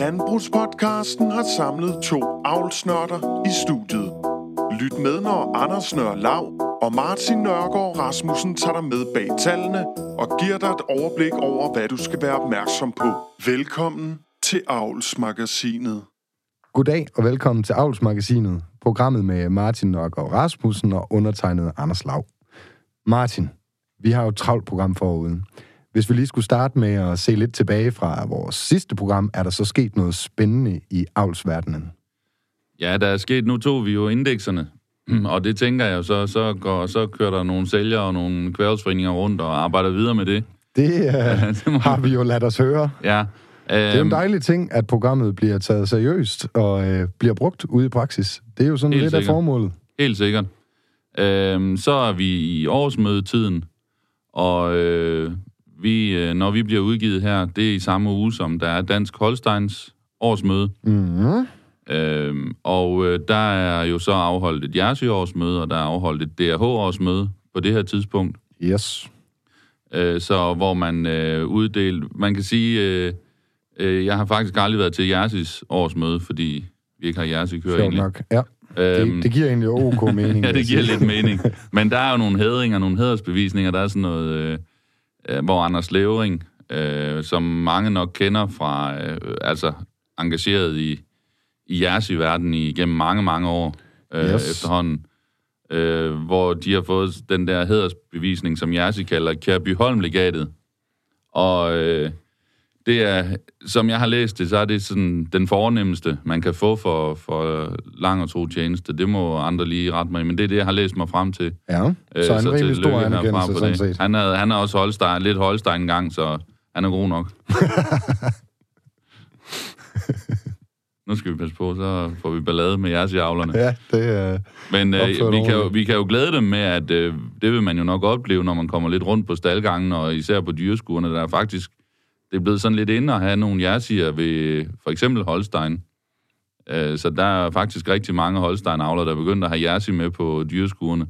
Landbrugspodcasten har samlet to avlsnørder i studiet. Lyt med, når Anders Nør Lav og Martin Nørgaard Rasmussen tager dig med bag tallene og giver dig et overblik over, hvad du skal være opmærksom på. Velkommen til Avlsmagasinet. Goddag og velkommen til Avlsmagasinet, programmet med Martin Nørgaard Rasmussen og undertegnet Anders Lav. Martin, vi har jo et travlt program foruden. Hvis vi lige skulle starte med at se lidt tilbage fra vores sidste program, er der så sket noget spændende i avlsverdenen? Ja, der er sket, nu tog vi jo indekserne, og det tænker jeg jo så, så, går, så kører der nogle sælgere og nogle kværelsforeninger rundt og arbejder videre med det. Det, uh, det må... har vi jo ladt os høre. Ja. Det er en dejlig ting, at programmet bliver taget seriøst og øh, bliver brugt ude i praksis. Det er jo sådan Helt lidt sikkert. af formålet. Helt sikkert. Øhm, så er vi i årsmødetiden, og øh, vi, øh, når vi bliver udgivet her, det er i samme uge, som der er Dansk Holsteins årsmøde. Mm-hmm. Øhm, og øh, der er jo så afholdt et Jersey-årsmøde, og der er afholdt et DRH-årsmøde på det her tidspunkt. Yes. Øh, så hvor man øh, uddelte... Man kan sige, øh, øh, jeg har faktisk aldrig været til Jerseys årsmøde, fordi vi ikke har Jersey kører Sjovt egentlig. nok. Ja, Øhm, det, det giver egentlig ok mening. ja, det giver lidt mening. Men der er jo nogle hædringer, nogle hædersbevisninger. Der er sådan noget, øh, hvor Anders Levering, øh, som mange nok kender fra, øh, altså engageret i, i jeres i verden igennem mange, mange år øh, Yes. efterhånden, øh, hvor de har fået den der hædersbevisning, som Jerzy kalder Kjærby Holm-legatet. Og øh, det er, som jeg har læst det, så er det sådan den fornemmeste, man kan få for, for lang og tro tjeneste. Det må andre lige rette mig men det er det, jeg har læst mig frem til. Ja, Øh, så en tillykke stor anerkendelse, sådan set. Han er, han er også Holstein, lidt Holstein en gang, så han er god nok. nu skal vi passe på, så får vi ballade med jeres javlerne. Ja, det er... Men øh, vi, kan jo, vi kan jo glæde dem med, at øh, det vil man jo nok opleve, når man kommer lidt rundt på staldgangen, og især på dyreskuerne, der er faktisk, det er blevet sådan lidt inde at have nogle jersier ved for eksempel Holstein. Øh, så der er faktisk rigtig mange Holstein-avlere, der er begyndt at have jersi med på dyreskuerne.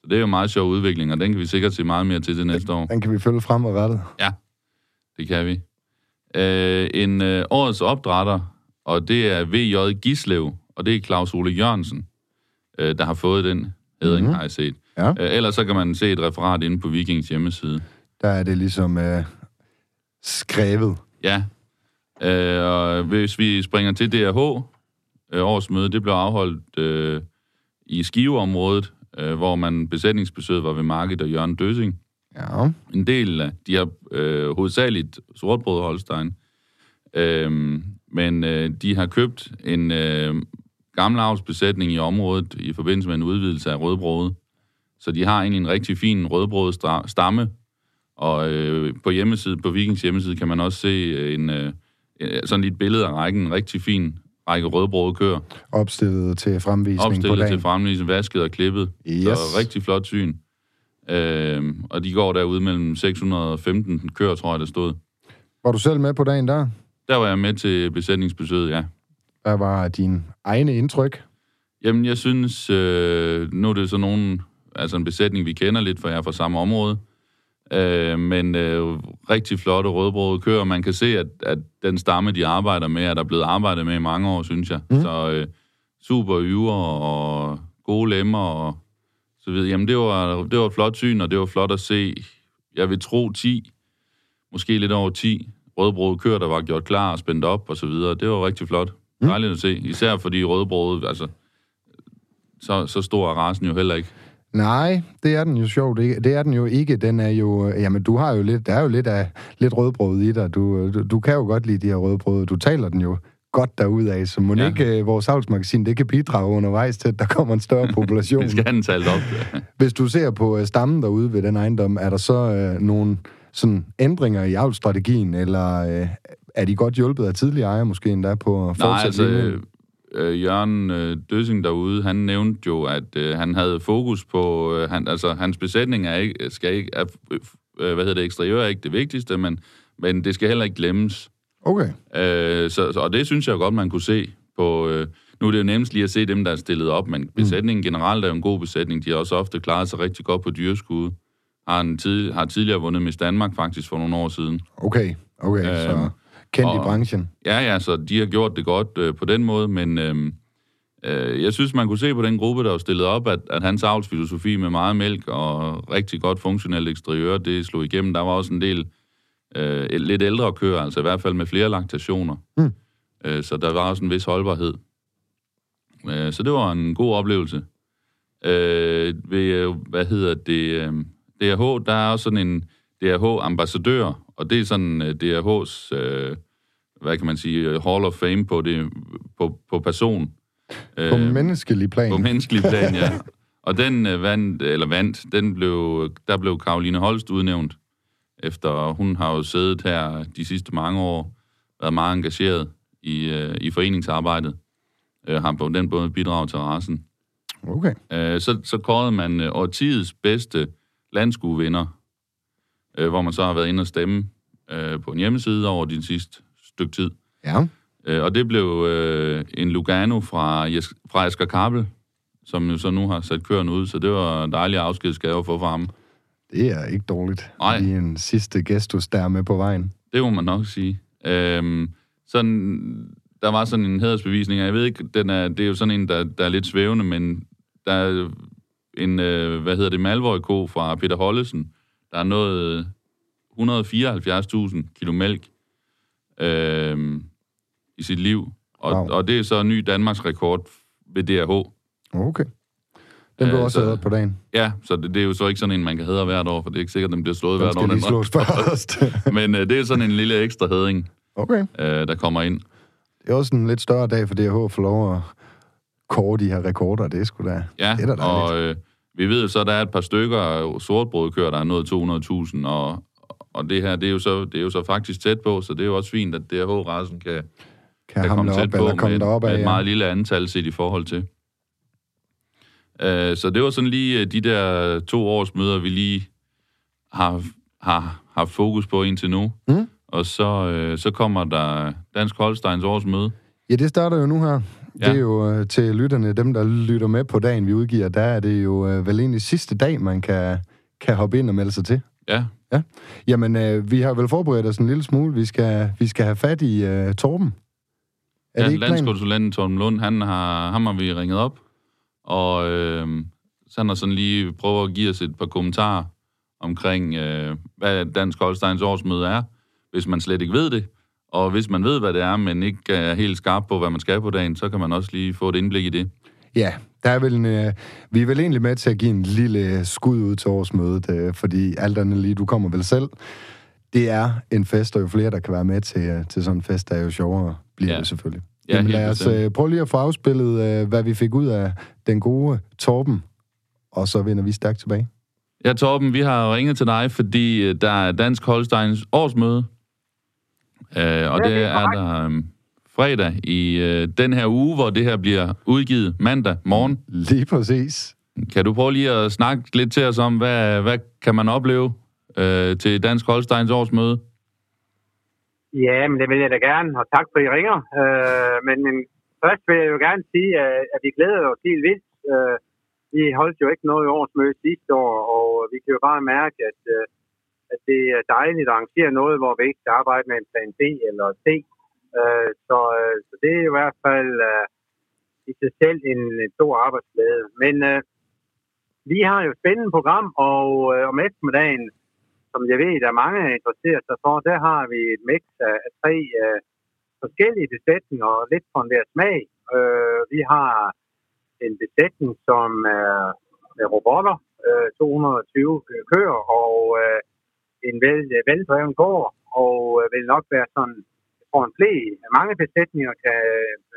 Så det er jo en meget sjov udvikling, og den kan vi sikkert se meget mere til til næste år. Den kan vi følge fremadrettet. Ja, det kan vi. Øh, en øh, årets opdrætter, og det er VJ Gislev, og det er Claus Ole Jørgensen, øh, der har fået den hedring, Mhm. mm-hmm. har jeg set. Ja. Øh, ellers så kan man se et referat inde på Vikings hjemmeside. Der er det ligesom øh, skrevet. Ja, øh, og hvis vi springer til DRH, øh, årsmøde, det blev afholdt øh, i Skiveområdet, øh, hvor man besætningsbesøget var ved Market og Jørgen Døsing. Ja. en del af, de har øh, hovedsageligt sortbrød Holstein, øhm, men øh, de har købt en øh, gammel avlsbesætning i området i forbindelse med en udvidelse af rødbrødet. Så de har egentlig en rigtig fin rødbrød stamme, og øh, på hjemmeside, på Vikings hjemmeside kan man også se øh, en, øh, øh, sådan lidt billede af rækken, en rigtig fin række rødbrød køer, Opstillet til fremvisning på opstillet dagen. til fremvisning, vasket og klippet. Yes. Så rigtig flot syn. Øh, og de går derude mellem 615 køer, tror jeg, der stod. Var du selv med på dagen der? Der var jeg med til besætningsbesøget, ja. Hvad var din egne indtryk? Jamen, jeg synes, øh, nu er det så nogen, altså en besætning, vi kender lidt, for jeg er fra samme område. Øh, men øh, rigtig flotte rødbrøde køer. Man kan se, at, at den stamme, de arbejder med, er der blevet arbejdet med i mange år, synes jeg. Mm. Så øh, super yver og gode lemmer og så videre. Jamen, det var, det var et flot syn, og det var flot at se. Jeg vil tro 10, måske lidt over 10 rødbrøde køer, der var gjort klar og spændt op og så videre. Det var rigtig flot. Mm. Dejligt at se. Især fordi rødbrøde, altså, så, så stor er rasen jo heller ikke. Nej, det er den jo sjovt ikke. Det er den jo ikke. Den er jo... Jamen, du har jo lidt... Der er jo lidt af lidt rødbrød i dig. Du, du, du kan jo godt lide de her rødbrød. Du taler den jo godt derudad, så må ja. Ikke uh, vores avlsmagasin, det kan bidrage undervejs til, at der kommer en større population. Vi skal have den talt op. Hvis du ser på uh, stammen derude ved den ejendom, er der så uh, nogle sådan ændringer i avlstrategien, eller uh, er de godt hjulpet af tidligere ejere måske endda på at Nej, altså? Øh, Jørgen øh, Døsing derude, han nævnte jo, at øh, han havde fokus på, øh, han, altså hans besætning er ikke, skal ikke, er, øh, hvad hedder det, eksteriør er ikke det vigtigste, men, men det skal heller ikke glemmes. Okay. Øh, så, så, og det synes jeg godt, man kunne se på... Øh, nu er det jo nemmest lige at se dem, der er stillet op, men besætningen generelt er jo en god besætning. De har også ofte klaret sig rigtig godt på dyreskud. Har, en tid, har tidligere vundet Miss Danmark faktisk for nogle år siden. Okay, okay. Øhm, så Kendt Og- i branchen. Ja, ja, så de har gjort det godt øh, på den måde, men øh, øh, jeg synes, man kunne se på den gruppe, der var stillet op, at, at hans avlsfilosofi med meget mælk og rigtig godt funktionelt eksteriør, det slog igennem. Der var også en del øh, lidt ældre køer, altså i hvert fald med flere laktationer. Mm. Øh, så der var også en vis holdbarhed. Øh, så det var en god oplevelse. Øh, ved, øh, hvad hedder det, øh, DRH, der er også sådan en DRH-ambassadør, og det er sådan øh, DRH's, øh, hvad kan man sige, øh, Hall of Fame på, det, på, på person. På menneskelig plan. På menneskelig plan, ja. Og den øh, vandt, eller vandt, den blev, der blev Karoline Holst udnævnt, efter hun har jo siddet her de sidste mange år, været meget engageret i, i foreningsarbejdet, har på den måde bidraget til rasen. Okay. Øh, så, så kårede man øh, årtidets bedste landskuevinder, øh, hvor man så har været inde og stemme øh, på en hjemmeside over din sidste stykke tid. Ja. Øh, og det blev øh, en Lugano fra, Jes- fra Asger Kabel, som jo så nu har sat køren ud, så det var en dejlig afskedsgave for, for ham. Det er ikke dårligt. Nej. Lige en sidste gestus der med på vejen. Det må man nok sige. Øhm, sådan, der var sådan en hædersbevisning, og jeg ved ikke, den er, det er jo sådan en, der, der er lidt svævende, men der er en, øh, hvad hedder det, Malvøj-ko fra Peter Hollesen, der er nået 174.000 kilo mælk øh, i sit liv, og, Wow. og det er så en ny Danmarks rekord ved DRH. Okay. Den blev Øh, også så- hædret på dagen. Ja, så det, det er jo så ikke sådan en, man kan hedre hvert år, for det er ikke sikkert, at den bliver slået Den hvert år. skal den slås først. Men øh, det er sådan en lille ekstra hedring, okay. øh, der kommer ind. Det er også en lidt større dag for DH at få lov at kåre de her rekorder. Det er sgu da... Ja, det er da og øh, vi ved jo så, at der er et par stykker sortbrødkøer, der er nået 200.000, og, og det her, det er, jo så, det er jo så faktisk tæt på, så det er jo også fint, at DRH-rasen kan, kan kan komme op, tæt på eller komme med, derop med af. et Ja. meget lille antal set i forhold til. Øh, så det var sådan lige øh, de der to års møder, vi lige har, har haft fokus på indtil nu. Mm. Og så, øh, så kommer der Dansk Holsteins årsmøde. Ja, det starter jo nu her. Ja. Ja. Det er jo øh, til lytterne, dem der lytter med på dagen, vi udgiver, der er det jo øh, vel egentlig sidste dag, man kan, kan hoppe ind og melde sig til. Ja, Jamen, øh, vi har vel forberedt os en lille smule. Vi skal, vi skal have fat i øh, Torben. Er ja det ikke landskonsulenten Torben Lund, han har, ham har vi ringet op, og øh, så han har sådan lige prøvet at give os et par kommentarer omkring, øh, hvad Dansk Holsteins årsmøde er, hvis man slet ikke ved det. Og hvis man ved, hvad det er, men ikke er helt skarp på, hvad man skal på dagen, så kan man også lige få et indblik i det. Ja, der er vel en, øh, vi er vel egentlig med til at give en lille skud ud til årsmødet, øh, fordi alt andet lige, du kommer vel selv. Det er en fest, og jo flere, der kan være med til, øh, til sådan en fest, der er jo sjovere, bliver Ja. det selvfølgelig. Ja, Jamen, lad os øh, prøve lige at få afspillet, øh, hvad vi fik ud af den gode Torben, og så vender vi stærkt tilbage. Ja, Torben, vi har ringet til dig, fordi øh, der er Dansk Holsteins årsmøde, øh, og Ja, det det er er der øh, fredag i øh, den her uge, hvor det her bliver udgivet mandag morgen. Lige præcis. Kan du prøve lige at snakke lidt til os om, hvad, hvad kan man opleve øh, til Dansk Holsteins årsmøde? Ja, men det vil jeg da gerne, og tak for, at I ringer. Øh, men, men først vil jeg jo gerne sige, at, at vi glæder os helt vildt. Øh, vi holdt jo ikke noget i årsmøde sidste år, og vi kan jo bare mærke, at, øh, at det er dejligt at arrangere noget, hvor vi ikke skal arbejde med en plan B eller C. Øh, så, øh, så det er i hvert fald øh, i sig selv en, en stor arbejdsglæde. Men øh, vi har jo et spændende program, og øh, om eftermiddagen, som jeg ved, der er mange der interesserer sig for, der har vi et mix af, af tre øh, forskellige besætninger, og lidt på en hver smag. Øh, vi har en besætning, som er med robotter, øh, 220 køer, og øh, en vel, øh, veldreven gård, og øh, vil nok være sådan, for en flere, mange besætninger kan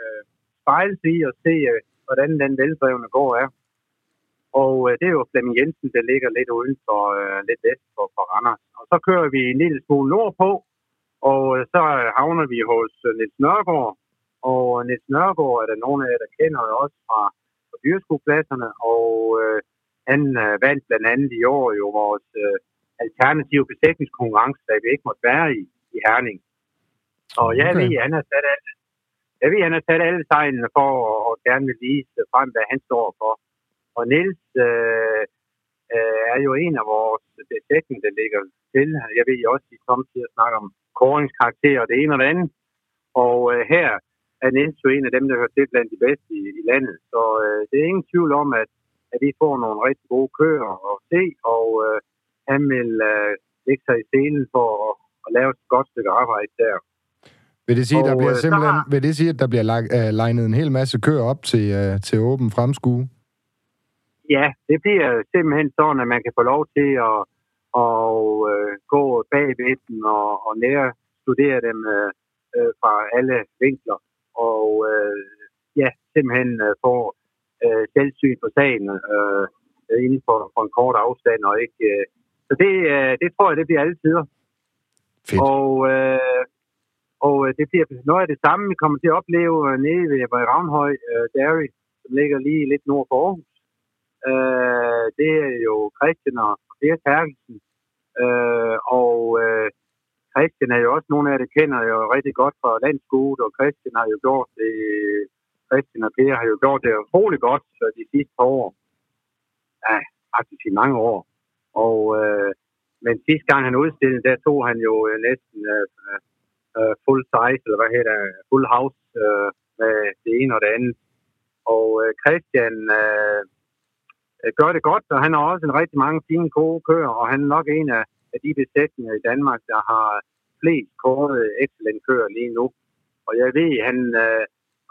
øh, spejle sig i og se, øh, hvordan den veldrevne gård er. Og øh, det er jo Flemming Jensen, der ligger lidt uden for, øh, lidt vest for, for Randers. Og så kører vi en lille smule nordpå, og øh, så havner vi hos øh, Niels Nørgaard. Og øh, Niels Nørgaard er der nogle af jer, der kender jo også fra, fra dyreskuepladserne, og øh, han øh, vandt blandt andet i år jo vores øh, alternative besætningskonkurrence, der vi ikke måtte være i, i Herning. Og jeg Okay. ved, han har sat alle, jeg ved, han har sat alle tegnene for at, at gerne vil vise frem, hvad han står for. Og Niels øh, øh, er jo en af vores besætning, der ligger til. Jeg ved også, at I samtidig snakker om koringskarakter og det ene og det andet. Og øh, her er Niels jo en af dem, der hører til blandt de bedste i, i landet. Så øh, det er ingen tvivl om, at, at vi får nogle rigtig gode køer at se, og øh, han vil øh, lægge sig i scenen for at, at lave et godt stykke arbejde der. Vil det sige, Og, der bliver øh, simpelthen, der vil det sige, at der bliver lag, uh, legnet en hel masse køer op til, uh, til åben fremskue? Ja, det bliver simpelthen sådan, at man kan få lov til at, at øh, gå bag ved dem og, og nære studere dem øh, øh, fra alle vinkler. Og øh, ja, simpelthen øh, få øh, selvsyn på sagen øh, inden for, for en kort afstand. Og ikke, øh, så det, øh, det tror jeg, det bliver alle tider. Fedt. Og, øh, og øh, det bliver noget af det samme, vi kommer til at opleve øh, nede ved, Ravnhøj øh, Dairy, som ligger lige lidt nord for Aarhus. Øh, det er jo Christian og Per Terkelsen. Øh, og øh, Christian er jo også nogle af det kender jo rigtig godt fra landskuet, og Christian har jo gjort det, Christian og Per har jo gjort det utrolig godt så de sidste par år. Ja, faktisk i mange år. Og, øh, men sidste gang han udstillede, der tog han jo øh, næsten øh, øh, full size, eller hvad hedder det, full house øh, med det ene og det andet. Og øh, Christian øh, gør det godt, og han har også en rigtig mange fine gode køer, og han er nok en af, af de besætninger i Danmark, der har flest kåret excellent køer lige nu. Og jeg ved, han øh,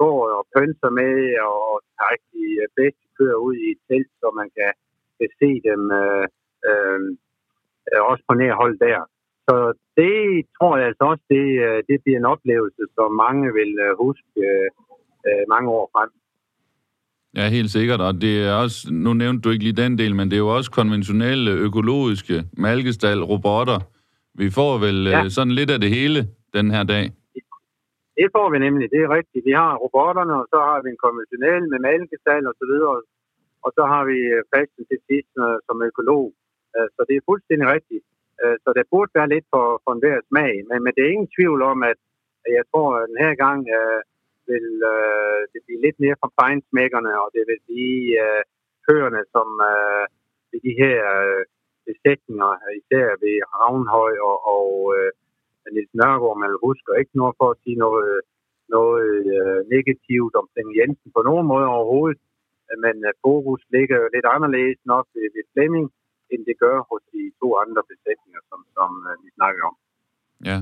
går og pønser med og tager de øh, bedste køer ud i et telt, så man kan, kan se dem øh, øh, øh, også på nær hold der. Så det tror jeg altså også, det, øh, det bliver en oplevelse, som mange vil øh, huske øh, øh, mange år frem. Ja, helt sikkert. Og det er også, nu nævnte du ikke lige den del, men det er jo også konventionelle, økologiske, malkestal, robotter. Vi får vel Ja. sådan lidt af det hele den her dag. Det får vi nemlig, det er rigtigt. Vi har robotterne, og så har vi en konventionel med malkestal og så videre, og så har vi fasten til sidst som økolog. Øh, så det er fuldstændig rigtigt. Øh, så der burde være lidt for, for enhver smag, men, men det er ingen tvivl om, at jeg tror, at den her gang øh, vil øh, det blive lidt mere fra fejnsmækkerne, og det vil blive øh, køerne, som øh, ved de her øh, besætninger, især ved Ravnhøj og, og øh, Niels Nørgaard, man husker ikke noget for at sige noget, noget øh, negativt om Flemming Jensen på nogen måde overhovedet. Men øh, fokus ligger jo lidt anderledes nok ved, ved Flemming, end det gør hos de to andre besætninger, som, som øh, vi snakker om. Ja.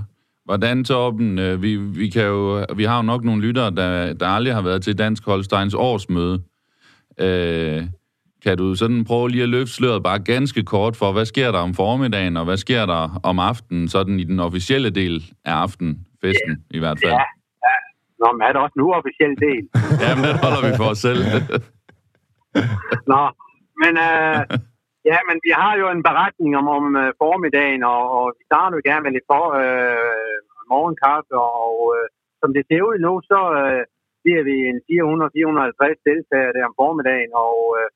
Hvordan, Torben, øh, vi, vi, kan jo, vi har jo nok nogle lyttere, der, der aldrig har været til Dansk Holsteins årsmøde. Øh, kan du sådan prøve lige at løfte sløret bare ganske kort for, hvad sker der om formiddagen, og hvad sker der om aftenen, sådan i den officielle del af aftenfesten yeah. i hvert fald? Ja. Nå, men er der også en uofficiel del? Jamen, den holder vi for os selv. Nå, men, øh, ja, men vi har jo en beretning om, om øh, formiddagen, og, og vi starter jo gerne med lidt for, øh, morgenkaffe, og øh, som det ser ud nu, så øh, bliver vi en 400-450 deltagere der om formiddagen, og øh,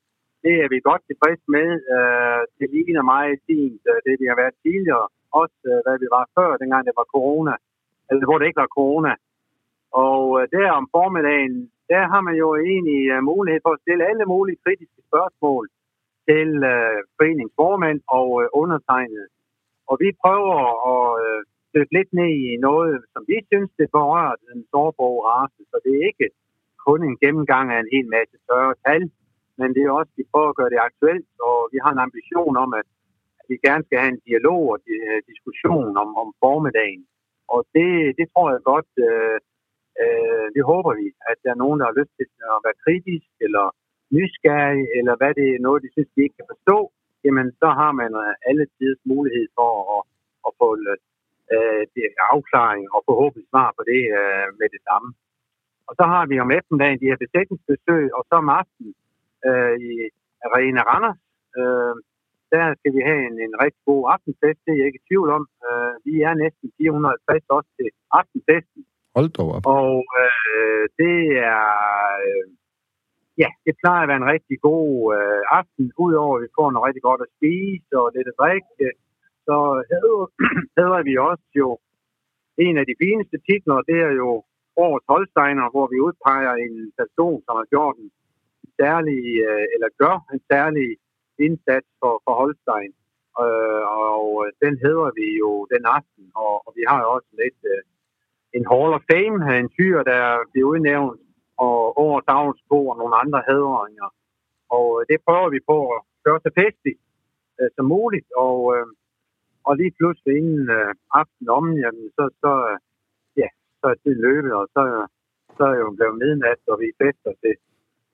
det er vi godt tilfreds med. Øh, det ligner meget fint, øh, det vi har været tidligere, også øh, hvad vi var før, dengang det var corona, eller hvor det ikke var corona. Og øh, der om formiddagen, der har man jo egentlig øh, mulighed for at stille alle mulige kritiske spørgsmål til øh, foreningsformand og øh, undertegnet. Og vi prøver at øh, dykke lidt ned i noget, som vi synes, det berører den sårbare race. Så det er ikke kun en gennemgang af en hel masse større tal, men det er også, vi prøver at gøre det aktuelt, og vi har en ambition om, at, vi gerne skal have en dialog og en øh, diskussion om, om formiddagen. Og det, det tror jeg godt, øh, øh, det håber vi, at der er nogen, der har lyst til at være kritisk, eller nysgerrig, eller hvad det er noget, de synes, de ikke kan forstå, jamen så har man øh, alle tiders mulighed for at, at få øh, det afklaring og forhåbentlig svar på det øh, med det samme. Og så har vi om eftermiddagen de her besætningsbesøg, og så om aftenen øh, i Arena Randers, øh, der skal vi have en, en rigtig god aftenfest, det er jeg ikke i tvivl om. Øh, vi er næsten 450 også til aftenfesten, Hold dog op. og øh, det er... Øh, ja, det plejer at være en rigtig god øh, aften, udover at vi får noget rigtig godt at spise og lidt at drikke. Så hedder, hedder vi også jo en af de fineste titler, det er jo Årets Holsteiner, hvor vi udpeger en person, som har gjort en særlig, øh, eller gør en særlig indsats for, for Holstein. Øh, og den hedder vi jo den aften, og, og vi har jo også lidt øh, en Hall of Fame, en fyr, der bliver udnævnt, og over avlsbo og nogle andre hædringer. Og øh, det prøver vi på at gøre så festligt øh, som muligt, og, øh, og lige pludselig inden øh, aften om, jamen, så, så, øh, ja, så er det løbet, og så, så er jo blevet midnat, og vi fester til,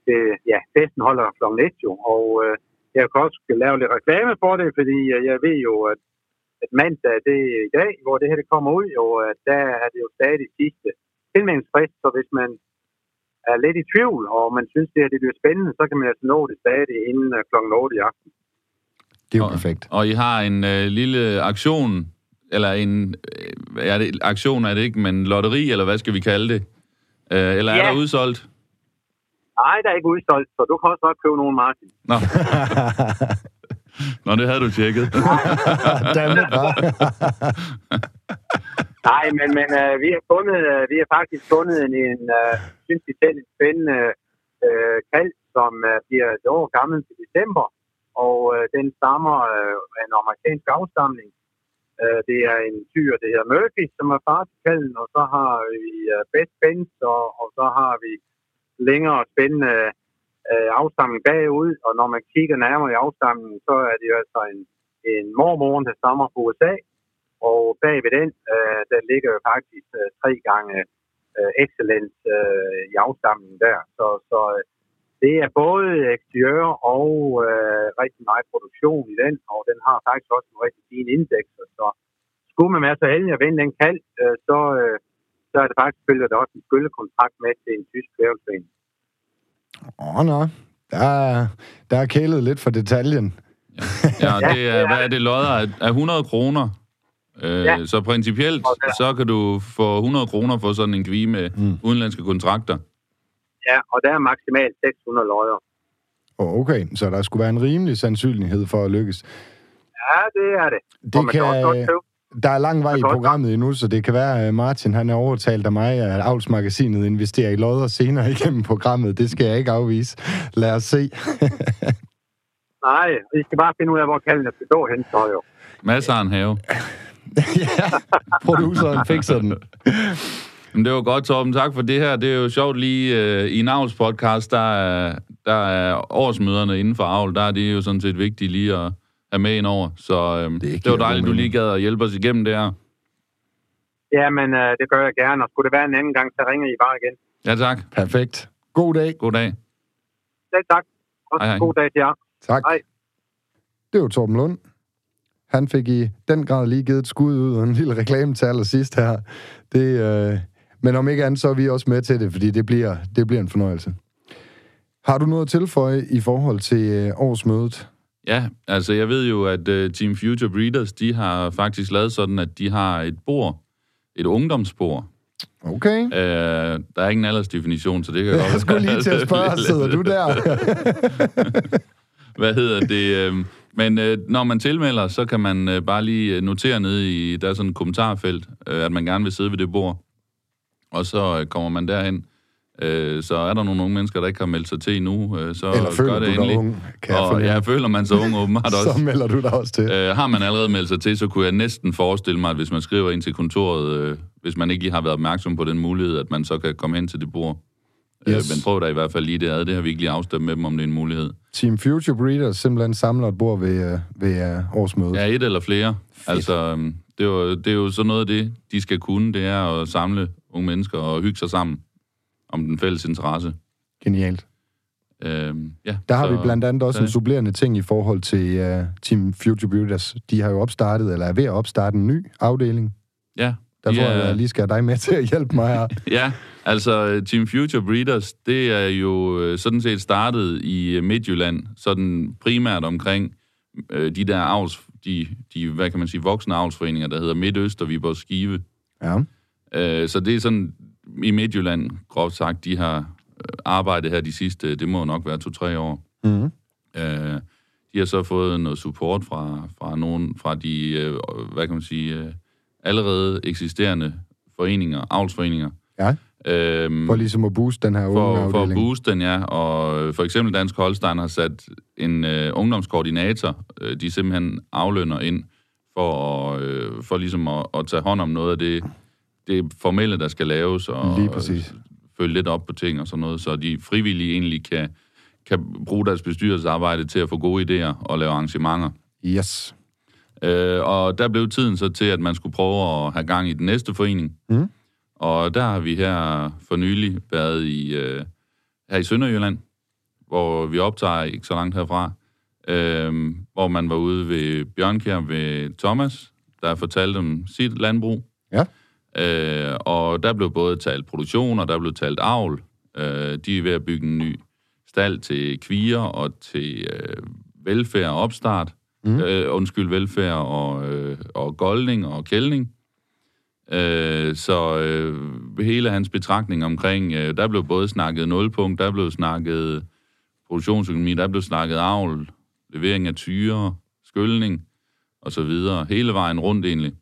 til ja, festen holder kl. 1 jo, og øh, jeg kan også lave lidt reklame for det, fordi øh, jeg ved jo, at, at mandag det er i dag, hvor det her det kommer ud, og at der er det jo stadig sidste tilmeldingsfrist, så hvis man er lidt i tvivl, og man synes, det her det bliver spændende, så kan man altså nå det stadig inden uh, kl. 8 i aften. Det er jo Og- perfekt. Og I har en øh, lille aktion, eller en... Øh, er det, aktion er det ikke, men lotteri, eller hvad skal vi kalde det? Øh, eller er Ja. der udsolgt? Nej, der er ikke udsolgt, så du kan også godt købe nogen, Martin. Nå. Nå, det havde du tjekket. Hva'? Nej, men, men øh, vi har fundet, øh, vi har faktisk fundet en, en øh, synes vi selv, en spændende øh, kald, som øh, bliver et år gammel til december, og øh, den stammer øh, af en amerikansk afstamning. Øh, det er en tyr, det hedder Murphy, som er far til kalden, og så har vi øh, Best Benz, og, og så har vi længere spændende øh, afstamning bagud, og når man kigger nærmere i afstamningen, så er det jo altså en, en mormor, der stammer fra USA, og bag ved den, øh, der ligger jo faktisk øh, tre gange øh, excellence øh, i afstamningen der. Så, så øh, det er både eksteriør og øh, rigtig meget produktion i den, og den har faktisk også en rigtig fin indeks. Så skulle man være så heldig at vinde den kald, øh, så, øh, så er det faktisk følger der også en skyldekontrakt med til en tysk vævelsforening. Åh, oh, nå. Der er, der er kælet lidt for detaljen. Ja, Ja, det er, det er hvad er det, lodder af, af 100 kroner? Øh, Ja. Så principielt, der- så kan du få 100 kroner for sådan en kvi med Mm. udenlandske kontrakter. Ja, og der er maksimalt 600 løjer. Oh, okay, så der skulle være en rimelig sandsynlighed for at lykkes. Ja, det er det. Det kan kan, der er lang vej i programmet endnu, så det kan være, at Martin han er overtalt af mig, at Avlsmagasinet investerer i lodder senere igennem programmet. Det skal jeg ikke afvise. Lad os se. Nej, vi skal bare finde ud af, hvor kalden skal stå hen, så jo. Masser af en have. ja, produceren fikser den. Men det var godt, Torben. Tak for det her. Det er jo sjovt lige øh, i en avlspodcast, der er, der er årsmøderne inden for avl, der er det jo sådan set vigtigt lige at have med ind over. Så øh, det, det var dejligt, du lige gad at hjælpe os igennem det her. Ja, men øh, det gør jeg gerne, og skulle det være en anden gang, så ringer I bare igen. Ja, tak. Perfekt. God dag. God dag. Selv tak. Også Hej, hej. god dag til jer. Tak. Hej. Det var Torben Lund. Han fik i den grad lige givet et skud ud og en lille reklame til allersidst her. Det, øh, men om ikke andet, så er vi også med til det, fordi det bliver, det bliver en fornøjelse. Har du noget at tilføje i forhold til øh, årsmødet? Ja, altså jeg ved jo, at uh, Team Future Breeders, de har faktisk lavet sådan, at de har et bord, et ungdomsbord. Okay. Uh, der er ingen aldersdefinition, så det kan Jeg godt skulle lige til at spørge, sidder du der? Hvad hedder det? Men øh, når man tilmelder, så kan man øh, bare lige øh, notere nede i, der er sådan et kommentarfelt, øh, at man gerne vil sidde ved det bord. Og så øh, kommer man derhen. Øh, så er der nogle unge mennesker, der ikke har meldt sig til endnu, øh, så Eller føler gør du det dig endelig. ung? Kan jeg og ja, føler man sig ung åbenbart Så også. melder du dig også til. Øh, har man allerede meldt sig til, så kunne jeg næsten forestille mig, at hvis man skriver ind til kontoret, øh, hvis man ikke lige har været opmærksom på den mulighed, at man så kan komme hen til det bord. Yes. Yes. Øh, men prøv da i hvert fald lige det ad. Det har vi ikke lige afstemt med dem, om det er en mulighed. Team Future Breeders simpelthen samler et bord ved, øh, ved øh, årsmødet. Ja, et eller flere. Fedt. Altså, øhm, det er, jo, det er jo sådan noget af det, de skal kunne, det er at samle unge mennesker og hygge sig sammen om den fælles interesse. Genialt. Øhm, ja, Der har så, vi blandt andet også så- en supplerende ting i forhold til uh, Team Future Breeders. De har jo opstartet, eller er ved at opstarte en ny afdeling. Ja, Der de tror jeg, jeg lige skal have dig med til at hjælpe mig her. ja, altså Team Future Breeders, det er jo øh, sådan set startet i øh, Midtjylland, sådan primært omkring øh, de der avls, de, de, hvad kan man sige, voksne avlsforeninger, der hedder Midtøst og Viborg Skive. Ja. Øh, så det er sådan, i Midtjylland, groft sagt, de har øh, arbejdet her de sidste, det må nok være to-tre år. Mm-hmm. Øh, de har så fået noget support fra, fra nogen, fra de, øh, hvad kan man sige, øh, allerede eksisterende foreninger, avlsforeninger. Ja. Øhm, For ligesom at booste den her for, for at booste den, ja. Og for eksempel Dansk Holstein har sat en øh, ungdomskoordinator, øh, de simpelthen aflønner ind for, at, øh, for ligesom at, at tage hånd om noget af det, det formelle, der skal laves, og Lige præcis. øh, følge lidt op på ting og sådan noget, så de frivillige egentlig kan, kan bruge deres bestyrelsesarbejde til at få gode idéer og lave arrangementer. Yes. Øh, og der blev tiden så til, at man skulle prøve at have gang i den næste forening. Mm. Og der har vi her for nylig været i, øh, her i Sønderjylland, hvor vi optager ikke så langt herfra, øh, hvor man var ude ved Bjørnkjær ved Thomas, der fortalte om sit landbrug. Ja. Øh, og der blev både talt produktion, og der blev talt avl. Øh, de er ved at bygge en ny stald til kvier og til øh, velfærd og opstart. Mm. Øh, undskyld, velfærd og, øh, og goldning og kældning. Øh, så øh, hele hans betragtning omkring, øh, der blev både snakket nulpunkt, der blev snakket produktionsøkonomi, der blev snakket avl, levering af tyre, skyldning og så videre. Hele vejen rundt egentlig.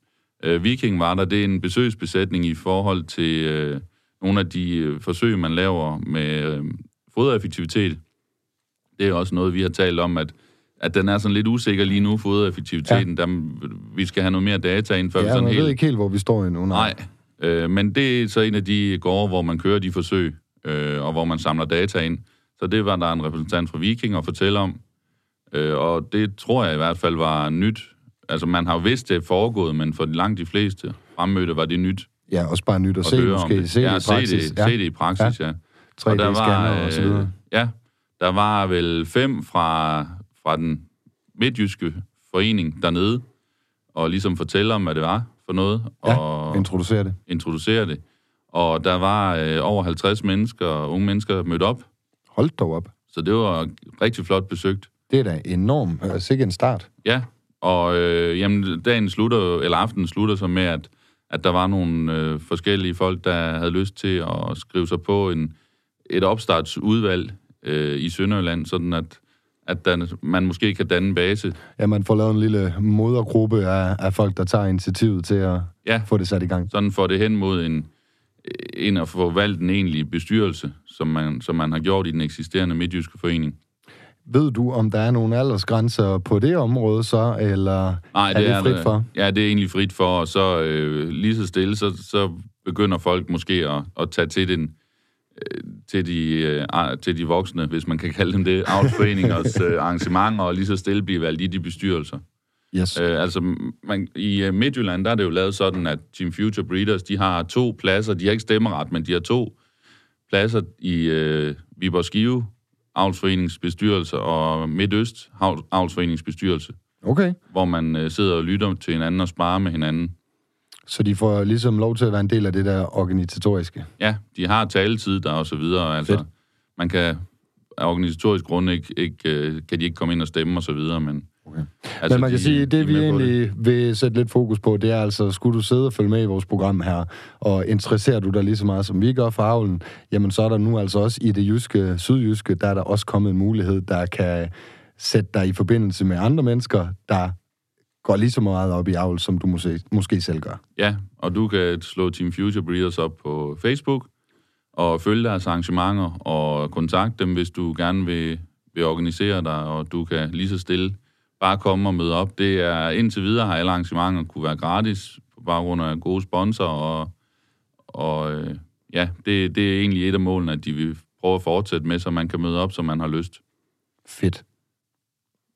Øh, Viking var der, det er en besøgsbesætning i forhold til øh, nogle af de øh, forsøg, man laver med øh, fodereffektivitet. Det er også noget, vi har talt om, at, at den er sådan lidt usikker lige nu, fodereffektiviteten. Ja. Der, vi skal have noget mere data ind, før vi Ja, sådan man helt... ved ikke helt, hvor vi står endnu. Nej, øh, men det er så en af de gårde, hvor man kører de forsøg, øh, og hvor man samler data ind. Så det var der en repræsentant fra Viking at fortælle om. Øh, og det tror jeg i hvert fald var nyt. Altså, man har jo vidst, det er foregået, men for langt de fleste fremmødte var det nyt Ja, også bare nyt at, at se, måske. det. Se ja, det. Se det, ja. se det i praksis, ja. ja. 3D-scanner og så videre. øh, ja, der var vel fem fra, fra den midtjyske forening dernede, og ligesom fortælle om, hvad det var for noget, Ja, og introducere det. introducere det. Og der var øh, over 50 mennesker, unge mennesker, mødt op, Hold dog op. så det var rigtig flot besøgt. Det er da enormt. Øh, Sikke en start. Ja, og øh, jamen, dagen slutter, eller aftenen slutter så med, at, at der var nogle øh, forskellige folk, der havde lyst til at skrive sig på en, et opstartsudvalg øh, i Sønderjylland, sådan at, at der, man måske kan danne base. Ja, man får lavet en lille modergruppe af, af folk, der tager initiativet til at Ja, få det sat i gang. sådan får det hen mod en, en at få valgt en egentlig bestyrelse, som man, som man har gjort i den eksisterende midtjyske forening. Ved du, om der er nogle aldersgrænser på det område så, eller Nej, er det, frit der- for? Ja, det er egentlig frit for, og så øh, lige så stille, så, så begynder folk måske at, at tage til den til de, øh, til de voksne, hvis man kan kalde dem det, avlsforeningers øh, arrangementer, og lige så stille blive valgt i de bestyrelser. Yes. Øh, altså, man, i øh, Midtjylland, der er det jo lavet sådan, at Team Future Breeders, de har to pladser, de har ikke stemmeret, men de har to pladser i øh, Viborg Skive Avlsforenings bestyrelse og Midtøst Avl- Avlsforenings bestyrelse, Okay. hvor man øh, sidder og lytter til hinanden og sparer med hinanden. Så de får ligesom lov til at være en del af det der organisatoriske. Ja, de har taletid der og så videre. Altså, Fedt. man kan af organisatorisk grund ikke, ikke, øh, kan de ikke komme ind og stemme og så videre, men... Okay. Altså, Men man kan de- sige, de det er vi egentlig vil sætte lidt fokus på, det er altså, skulle du sidde og følge med i vores program her, og interesserer du dig lige så meget, som vi gør for avlen, jamen så er der nu altså også i det jyske, sydjyske, der er der også kommet en mulighed, der kan sætte dig i forbindelse med andre mennesker, der går lige så meget op i avl, som du måske, måske selv gør. Ja, og du kan slå Team Future Breeders op på Facebook, og følge deres arrangementer, og kontakte dem, hvis du gerne vil, vil organisere dig, og du kan lige så stille bare komme og møde op. Det er indtil videre har alle arrangementer kunne være gratis, på baggrund af gode sponsorer, og, og øh, ja, det, det er egentlig et af målene, at de vil prøve at fortsætte med, så man kan møde op, som man har lyst. Fedt.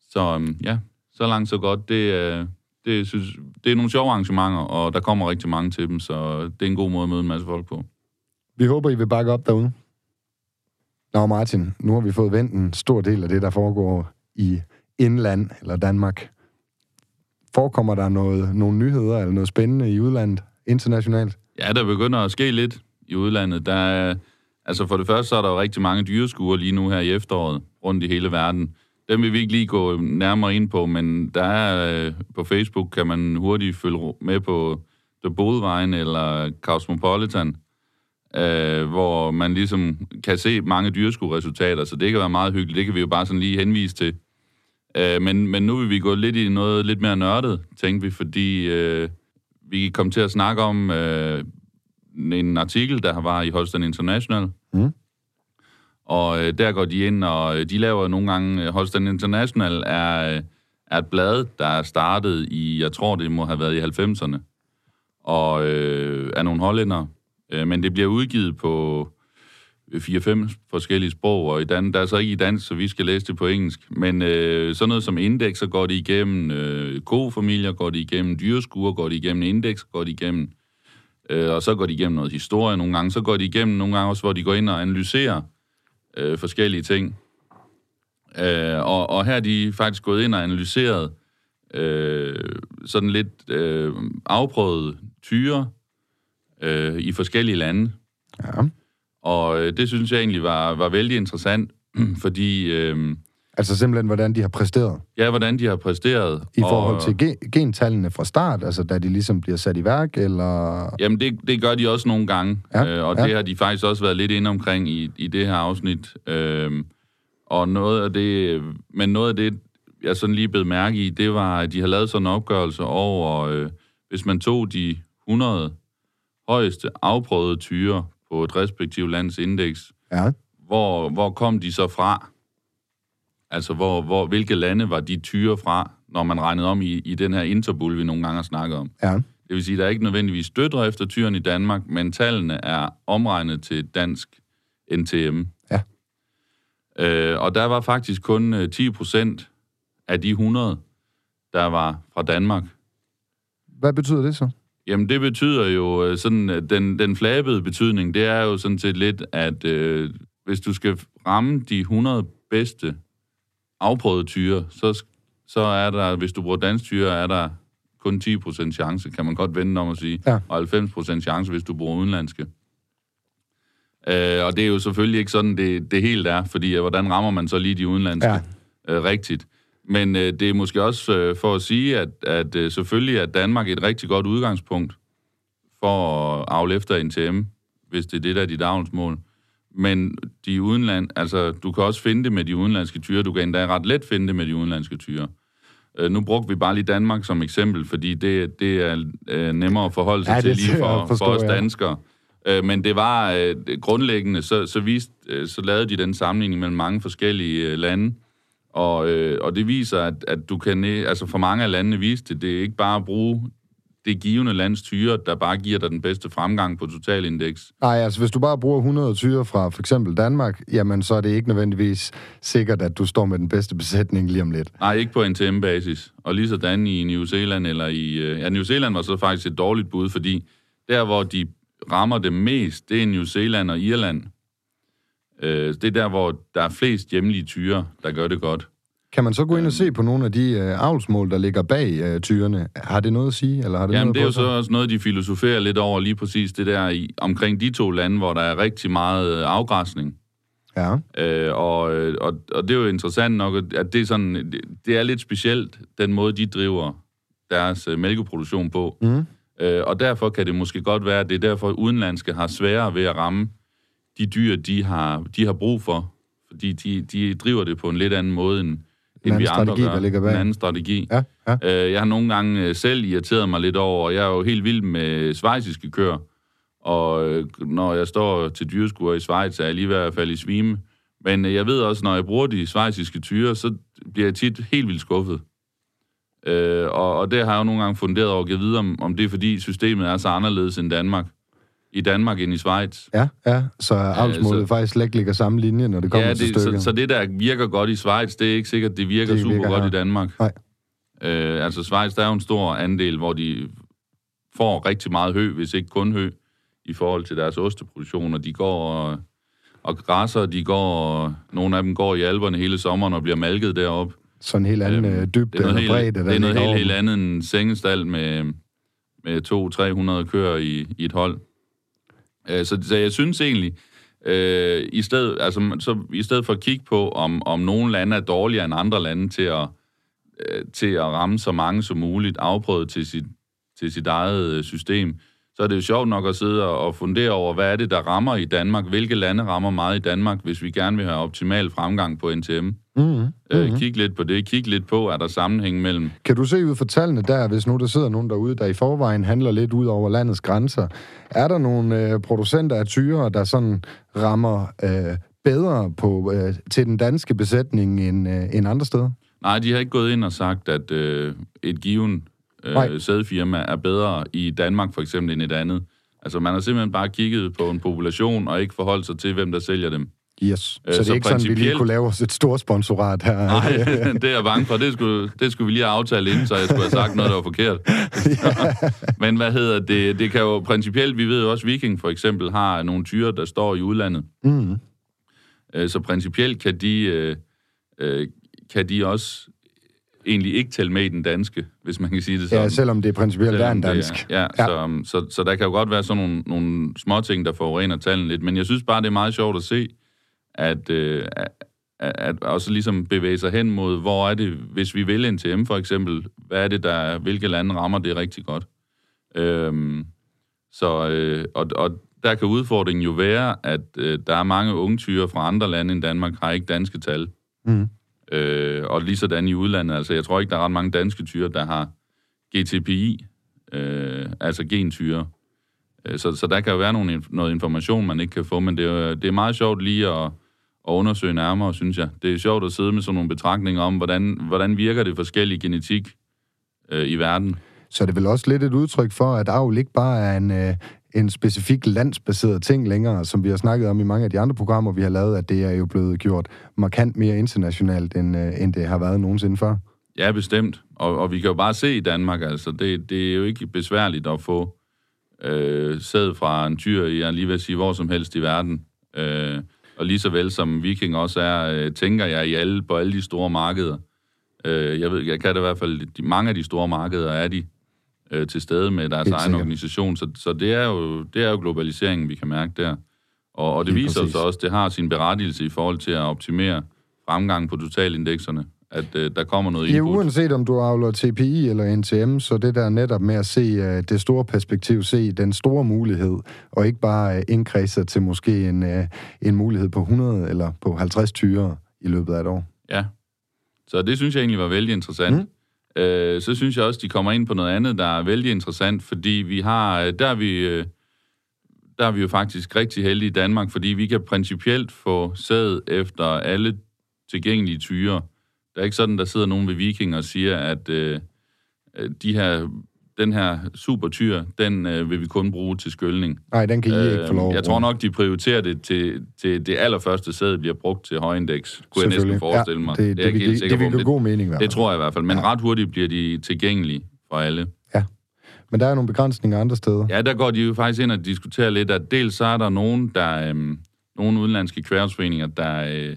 Så øhm, ja, så langt så godt. Det, øh, det, synes, det er nogle sjove arrangementer, og der kommer rigtig mange til dem, så det er en god måde at møde en masse folk på. Vi håber, I vil bakke op derude. Nå Martin, nu har vi fået vendt en stor del af det, der foregår i indland eller Danmark. Forekommer der noget, nogle nyheder eller noget spændende i udlandet, internationalt? Ja, der begynder at ske lidt i udlandet. Der er, altså for det første, så er der jo rigtig mange dyreskuer lige nu her i efteråret rundt i hele verden. Den vil vi ikke lige gå øhm, nærmere ind på, men der er øh, på Facebook, kan man hurtigt følge med på The Bodevejen eller Cosmopolitan, øh, hvor man ligesom kan se mange dyreskueresultater, så det kan være meget hyggeligt. Det kan vi jo bare sådan lige henvise til. Øh, men, men nu vil vi gå lidt i noget lidt mere nørdet, tænkte vi, fordi øh, vi kom til at snakke om øh, en artikel, der var i Holstein International. Mm. Og øh, der går de ind, og øh, de laver nogle gange... øh, Holsten International er, øh, er et blad, der er startet i, jeg tror, det må have været i 90'erne, og øh, er nogle hollænder, Øh, men det bliver udgivet på øh, 4-5 forskellige sprog, og i Dan- der er så ikke i dansk, så vi skal læse det på engelsk. Men øh, sådan noget som indekser går det igennem øh, kofamilier, går det igennem dyreskuer, går det igennem indeks, går det igennem, øh, og så går de igennem noget historie nogle gange. Så går de igennem nogle gange også, hvor de går ind og analyserer øh, forskellige ting. Øh, og, og her er de faktisk gået ind og analyseret øh, sådan lidt øh, afprøvede tyre øh, i forskellige lande. Ja. Og øh, det synes jeg egentlig var, var vældig interessant, fordi øh, Altså simpelthen, hvordan de har præsteret ja, hvordan de har præsteret. i forhold og, til ge- gentallene fra start, altså da de ligesom bliver sat i værk, eller... Jamen, det, det gør de også nogle gange, Ja, øh, og ja. det har de faktisk også været lidt inde omkring i, i det her afsnit. Øh, og noget af det, men noget af det, jeg sådan lige blev mærke i, det var, at de har lavet sådan en opgørelse over, øh, hvis man tog de 100 højeste afprøvede tyre på et respektivt lands indeks, Ja, hvor, hvor kom de så fra? Altså, hvor, hvor, hvilke lande var de tyre fra, når man regnede om i, i den her interbull, vi nogle gange har snakket om? ja. Det vil sige, at der er ikke nødvendigvis døtre efter tyren i Danmark, men tallene er omregnet til dansk NTM. Ja. Øh, og der var faktisk kun øh, 10 procent af de 100, der var fra Danmark. Hvad betyder det så? Jamen, det betyder jo øh, sådan, at den, den flabede betydning, det er jo sådan set lidt, at øh, hvis du skal ramme de 100 bedste afprøvede tyre, så, så er der, hvis du bruger dansk tyre, er der kun 10% chance, kan man godt vende om at sige, Ja. og 90% chance, hvis du bruger udenlandske. Øh, og det er jo selvfølgelig ikke sådan, det, det helt er, fordi øh, hvordan rammer man så lige de udenlandske Ja. øh, rigtigt? Men øh, det er måske også øh, for at sige, at, at øh, selvfølgelig er Danmark et rigtig godt udgangspunkt for at afle efter NTM, hvis det er det, der er dit avlsmål. Men de udenland, altså, du kan også finde det med de udenlandske tyre. Du kan endda ret let finde det med de udenlandske tyre. Øh, nu brugte vi bare lige Danmark som eksempel, fordi det, det er øh, nemmere at forholde sig Ja, til lige for, jeg forstå, for os ja. danskere. Øh, men det var øh, grundlæggende, så, så, vist, øh, så lavede de den sammenligning mellem mange forskellige øh, lande. Og, øh, og det viser, at, at du kan, altså for mange af landene viste det, det er ikke bare at bruge det givende lands tyre, der bare giver dig den bedste fremgang på totalindeks. Nej, altså hvis du bare bruger 100 tyre fra for eksempel Danmark, jamen så er det ikke nødvendigvis sikkert, at du står med den bedste besætning lige om lidt. Nej, ikke på NTM-basis. Og lige sådan i New Zealand, eller i... øh, Ja, New Zealand var så faktisk et dårligt bud, fordi der, hvor de rammer det mest, det er New Zealand og Irland. Øh, det er der, hvor der er flest hjemlige tyre, der gør det godt. Kan man så gå ind og se på nogle af de øh, avlsmål, der ligger bag øh, tyrene? Har det noget at sige, eller har det Jamen, noget det er jo så også noget, de filosoferer lidt over lige præcis det der i, omkring de to lande, hvor der er rigtig meget øh, afgræsning. Ja, Øh, og, øh, og, og det er jo interessant nok, at det er, sådan, det, det er lidt specielt, den måde, de driver deres øh, mælkeproduktion på. Mm. Øh, og derfor kan det måske godt være, at det er derfor, at udenlandske har sværere ved at ramme de dyr, de har, de har brug for. Fordi de, de driver det på en lidt anden måde, end, end vi andre strategi, gør. der ligger bag. En anden strategi. ja, ja. Øh, jeg har nogle gange øh, selv irriteret mig lidt over, og jeg er jo helt vild med svejsiske køer. Og øh, når jeg står til dyreskuer i Schweiz, er jeg lige ved at falde i svime. Men øh, jeg ved også, når jeg bruger de svejsiske tyre, så bliver jeg tit helt vildt skuffet. Øh, og, og det har jeg jo nogle gange funderet over at give videre, om, om det er fordi systemet er så anderledes end Danmark. I Danmark end i Schweiz. Ja, ja, så avlsmålet så- faktisk slet ikke ligger samme linje, når det kommer Ja, til det, stykket. så, så det, der virker godt i Schweiz, det er ikke sikkert, det virker Det super virker godt her. i Danmark. Nej. Øh, altså Schweiz, der er jo en stor andel, hvor de får rigtig meget hø, hvis ikke kun hø, i forhold til deres osteproduktion, og de går og, og græsser, de går, og nogle af dem går i alberne hele sommeren og bliver malket deroppe. Så en helt anden Øhm, øh, dybde det er noget, eller helt, bredde, det er noget helt, helt andet end en sengestal med, med 200-300 køer i, i et hold. Øh, så, så jeg synes egentlig, øh, i, stedet, altså, så, i stedet for at kigge på, om, om nogle lande er dårligere end andre lande til at, øh, til at ramme så mange som muligt, afprøvet til sit, til sit eget øh, system, øh, så er det jo sjovt nok at sidde og fundere over, hvad er det, der rammer i Danmark? Hvilke lande rammer meget i Danmark, hvis vi gerne vil have optimal fremgang på NTM? Mm-hmm. Øh, kig lidt på det. Kig lidt på, er der sammenhæng mellem... Kan du se ud fra tallene der, hvis nu der sidder nogen derude, der i forvejen handler lidt ud over landets grænser, er der nogle øh, producenter af tyre, der sådan rammer øh, bedre på øh, til den danske besætning end, øh, end andre steder? Nej, de har ikke gået ind og sagt, at øh, et given Nej. øh, sædfirma er bedre i Danmark for eksempel end et andet. Altså man har simpelthen bare kigget på en population og ikke forholdt sig til, hvem der sælger dem. Yes. Øh, så det så er ikke sådan, vi lige kunne lave os et stort sponsorat her. Nej, det er jeg bange for. Det skulle, det skulle vi lige have aftalt inden, så jeg skulle have sagt noget, der var forkert. Men hvad hedder det? Det kan jo principielt, vi ved jo også, Viking for eksempel har nogle tyre, der står i udlandet. Mm. Øh, Så principielt kan de, øh, kan de også egentlig ikke tælle med i den danske, hvis man kan sige det sådan. Ja, selvom det er principielt er en dansk. Ja, ja, Ja. Så, så, så der kan jo godt være sådan nogle, nogle små ting, der forurener tallene lidt, men jeg synes bare, det er meget sjovt at se, at, øh, at, at også ligesom bevæge sig hen mod, hvor er det, hvis vi vil NTM for eksempel, hvad er det, der, hvilke lande rammer det rigtig godt. Øhm, så, øh, og, og der kan udfordringen jo være, at øh, der er mange unge tyre fra andre lande end Danmark, har ikke danske tal. Mm. Øh, og lige sådan i udlandet. Altså, jeg tror ikke, der er ret mange danske tyre, der har GTPI, øh, altså gentyre. Øh, så, så der kan jo være nogle, noget information, man ikke kan få, men det er, det er meget sjovt lige at, at undersøge nærmere, synes jeg. Det er sjovt at sidde med sådan nogle betragtninger om, hvordan, hvordan virker det forskellige genetik øh, i verden. Så det er vel også lidt et udtryk for, at avl ikke bare er en, øh, en specifik landsbaseret ting længere, som vi har snakket om i mange af de andre programmer, vi har lavet, at det er jo blevet gjort markant mere internationalt, end, øh, end det har været nogensinde før. Ja, bestemt. Og, og vi kan jo bare se i Danmark, altså, det, det er jo ikke besværligt at få øh, sæd fra en tyr, jeg lige vil sige, hvor som helst i verden. Øh, og lige så vel som Viking også er, øh, tænker jeg, i alle, på alle de store markeder. Øh, jeg ved, jeg kan det i hvert fald, de, mange af de store markeder er de øh, til stede med deres Helt egen sikkert. organisation, så, så det, er jo, det er jo globaliseringen, vi kan mærke der. Og, og det Lige viser præcis. så også, det har sin berettigelse i forhold til at optimere fremgang på totalindekserne, at øh, der kommer noget Ja, input. uanset om du avler TPI eller NTM, så det der netop med at se uh, det store perspektiv, se den store mulighed, og ikke bare uh, indkredse til måske en, uh, en mulighed på 100 eller på 50 tyre i løbet af et år. Ja. Så det synes jeg egentlig var vældig interessant. Mm. Øh, så synes jeg også, de kommer ind på noget andet, der er vældig interessant, fordi vi har, øh, der er vi, øh, der er vi jo faktisk rigtig heldige i Danmark, fordi vi kan principielt få sæd efter alle tilgængelige tyre. Der er ikke sådan, der sidder nogen ved Viking og siger, at øh, de her, den her supertyr, den øh, vil vi kun bruge til skyldning. Nej, den kan I ikke få lov at jeg tror nok, de prioriterer det til, til det allerførste sæd bliver brugt til højindeks. Kunne jeg næsten forestille mig. Ja, det, er det, det, ikke helt det, det på, vil give det, god mening det fald. tror jeg i hvert fald. Men ret hurtigt bliver de tilgængelige for alle. Men der er nogle begrænsninger andre steder. Ja, der går de jo faktisk ind og diskuterer lidt, at dels så er der nogen, der, øhm, nogle udenlandske kværnsforeninger, der, øh,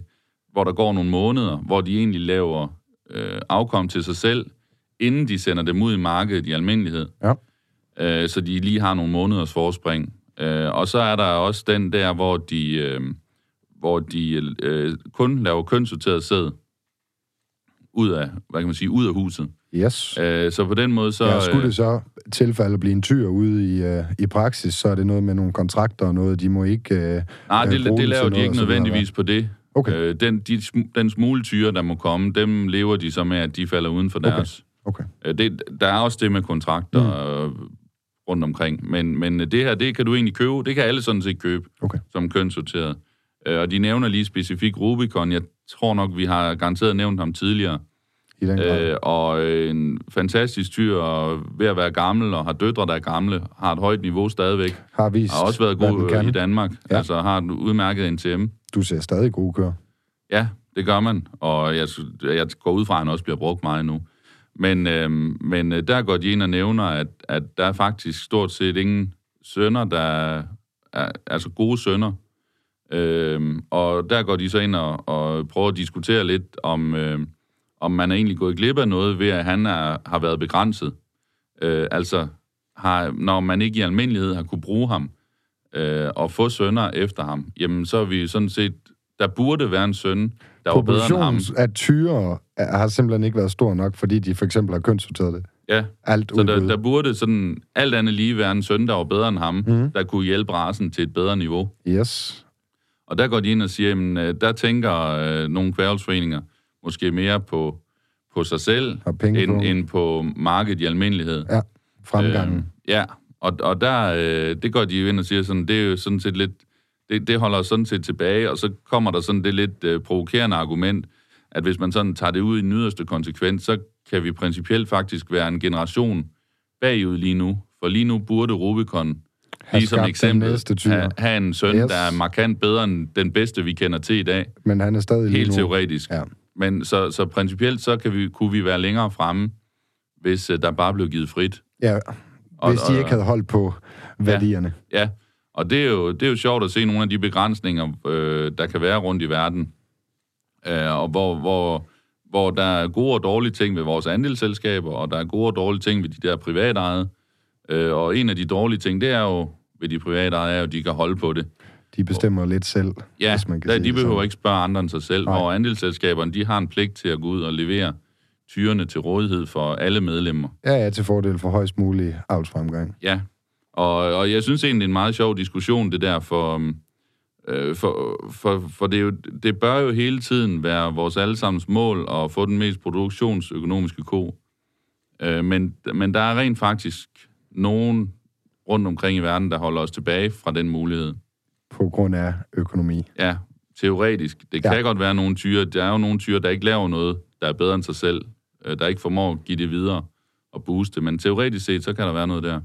hvor der går nogle måneder, hvor de egentlig laver øh, afkom til sig selv, inden de sender dem ud i markedet i almindelighed. Ja. Øh, så de lige har nogle måneders forspring. Øh, og så er der også den der, hvor de, øh, hvor de øh, kun laver kønssorteret sæd ud af, hvad kan man sige, ud af huset. Yes. Øh, så på den måde så... Ja, skulle øh, det så tilfælde at blive en tyr ude i, uh, i praksis, så er det noget med nogle kontrakter og noget, de må ikke... Uh, Nej, øh, det, det laver de ikke nødvendigvis på det. Okay. Øh, den, de, den smule tyre, der må komme, dem lever de så med, at de falder uden for Okay. deres. Okay. Øh, det, der er også det med kontrakter mm. rundt omkring. Men, men det her, det kan du egentlig købe. Det kan alle sådan set købe Okay. som kønssorteret. Øh, og de nævner lige specifikt Rubicon. Jeg tror nok, vi har garanteret nævnt ham tidligere. I den grad. Øh, og øh, en fantastisk tyr, og ved at være gammel, og har døtre, der er gamle, har et højt niveau stadigvæk. har vist, Har også været god i Danmark. Ja. Altså har et udmærket NTM. Du ser stadig gode kør. Ja, det gør man, og jeg, jeg går ud fra, at han også bliver brugt meget nu. Øhm, men, øh, men der går de ind og nævner, at, at der er faktisk stort set ingen sønner, der er, altså gode sønner. Øh, og der går de så ind og, og prøver at diskutere lidt om, øh, om man er egentlig gået glip af noget ved, at han er, har været begrænset. Øh, altså, har, når man ikke i almindelighed har kunne bruge ham øh, og få sønner efter ham, jamen så er vi sådan set, der burde være en søn, der var bedre end ham. Af tyre har simpelthen ikke været stor nok, fordi de for eksempel har kønssorteret det. Ja, Alt så der, udbud. der burde sådan alt andet lige være en søn, der var bedre end ham, mm. der kunne hjælpe rasen til et bedre niveau. Yes. Og der går de ind og siger, at der tænker øh, nogle kværelsforeninger måske mere på, på sig selv, end, på. end på markedet i almindelighed. Ja, fremgangen. Øh, ja, og, og der, øh, det går de jo ind og siger sådan, det er jo sådan set lidt, det, det holder os sådan set tilbage, og så kommer der sådan det lidt øh, provokerende argument, at hvis man sådan tager det ud i den yderste konsekvens, så kan vi principielt faktisk være en generation bagud lige nu. For lige nu burde Rubicon, Have lige som eksempel, have, have en søn, Yes. der er markant bedre end den bedste, vi kender til i dag. Men han er stadig lige Helt nu. teoretisk. Ja. Men så, så principielt, så kan vi, kunne vi være længere fremme, hvis uh, der bare blev givet frit. Ja, Og- hvis de og- ikke havde holdt på værdierne. Ja, og det er jo, det er jo sjovt at se nogle af de begrænsninger, øh, der kan være rundt i verden, øh, og hvor, hvor, hvor der er gode og dårlige ting ved vores andelsselskaber, og der er gode og dårlige ting ved de der privatejede. Øh, og en af de dårlige ting, det er jo ved de privatejede, er jo, at de kan holde på det. De bestemmer lidt selv, Ja, hvis man kan der, sige de behøver sådan. ikke spørge andre end sig selv, Nej. hvor andelsselskaberne, de har en pligt til at gå ud og levere tyrene til rådighed for alle medlemmer. Ja, ja, til fordel for højst mulig avlsfremgang. Ja, og, og jeg synes egentlig, det er en meget sjov diskussion, det der, for, øhm, øh, for, for, for det, jo, det bør jo hele tiden være vores allesammens mål at få den mest produktionsøkonomiske ko. Øh, men, men der er rent faktisk nogen rundt omkring i verden, der holder os tilbage fra den mulighed. På grund af økonomi. Ja, teoretisk. Det Ja. kan godt være nogle tyre. Der er jo nogle tyre, der ikke laver noget, der er bedre end sig selv. Øh, der ikke formår at give det videre og booste. Men teoretisk set, så kan der være noget der.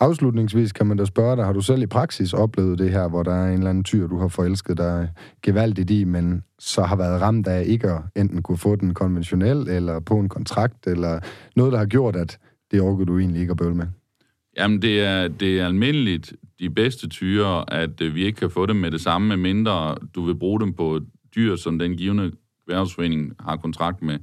Afslutningsvis kan man da spørge dig, har du selv i praksis oplevet det her, hvor der er en eller anden tyr, du har forelsket dig gevaldigt i, men så har været ramt af ikke at enten kunne få den konventionel, eller på en kontrakt, eller noget, der har gjort, at det orker du egentlig ikke at bøvle med? Jamen, det er, det er almindeligt de bedste tyre, at øh, vi ikke kan få dem med det samme, med mindre du vil bruge dem på dyr, som den givende værvsforening har kontrakt med.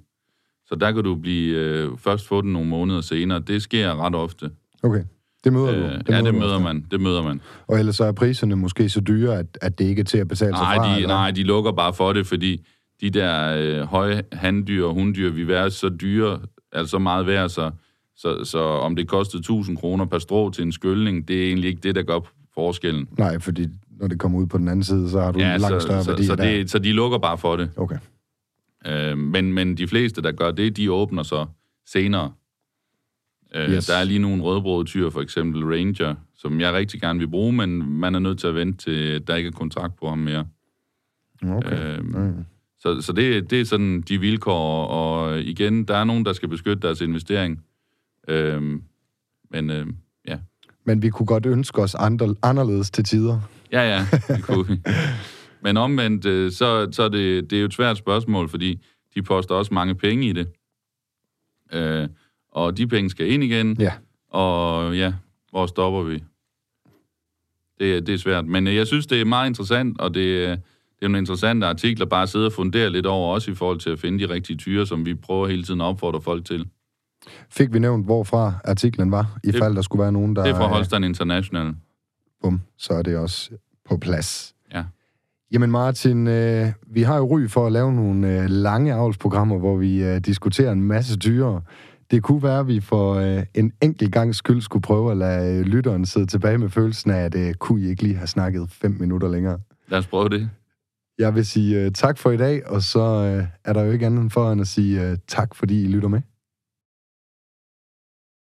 Så der kan du blive, øh, først få den nogle måneder senere. Det sker ret ofte. Okay, det møder du. Øh, ja, det du møder ofte. man. Det møder man. Og ellers så er priserne måske så dyre, at, at det ikke er til at betale sig fra. Nej, de, eller? nej, de lukker bare for det, fordi de der øh, høje handdyr og hunddyr, vi er så dyre, altså så meget værd, så, så, så om det kostede 1000 kroner per strå til en skyldning, det er egentlig ikke det, der gør forskellen. Nej, fordi når det kommer ud på den anden side, så har du ja, en langt så, større så, værdi så, der. det, så de lukker bare for det. Okay. Øh, men, men de fleste, der gør det, de åbner så senere. Øh, Yes. Der er lige nogle rødbrøde tyr, for eksempel Ranger, som jeg rigtig gerne vil bruge, men man er nødt til at vente til, der ikke er kontrakt på ham mere. okay. Øh, Mm. Så, så det, det er sådan de vilkår, og igen, der er nogen, der skal beskytte deres investering. Øhm, men øh, ja, Men vi kunne godt ønske os andre, anderledes til tider. ja, ja, det kunne vi. Men omvendt, øh, så, så er det, det er jo et svært spørgsmål, fordi de poster også mange penge i det. Øh, og de penge skal ind igen, Ja. og ja, hvor stopper vi? Det, er- det er svært, men øh, jeg synes, det er meget interessant, og det, er- det er nogle interessante artikler, bare at sidde og fundere lidt over, også i forhold til at finde de rigtige tyre, som vi prøver hele tiden at opfordre folk til. Fik vi nævnt, hvorfra artiklen var, i Det- fald der skulle være nogen, der... Det er fra Holstein International. Bum, så er det også på plads. Ja. Jamen Martin, øh, vi har jo ry for at lave nogle øh, lange avlsprogrammer, hvor vi øh, diskuterer en masse dyre. Det kunne være, at vi for øh, en enkelt gang skyld skulle prøve at lade øh, lytteren sidde tilbage med følelsen af, at øh, kunne I ikke lige have snakket fem minutter længere. Lad os prøve det. Jeg vil sige øh, tak for i dag, og så øh, er der jo ikke andet for end at sige øh, tak, fordi I lytter med.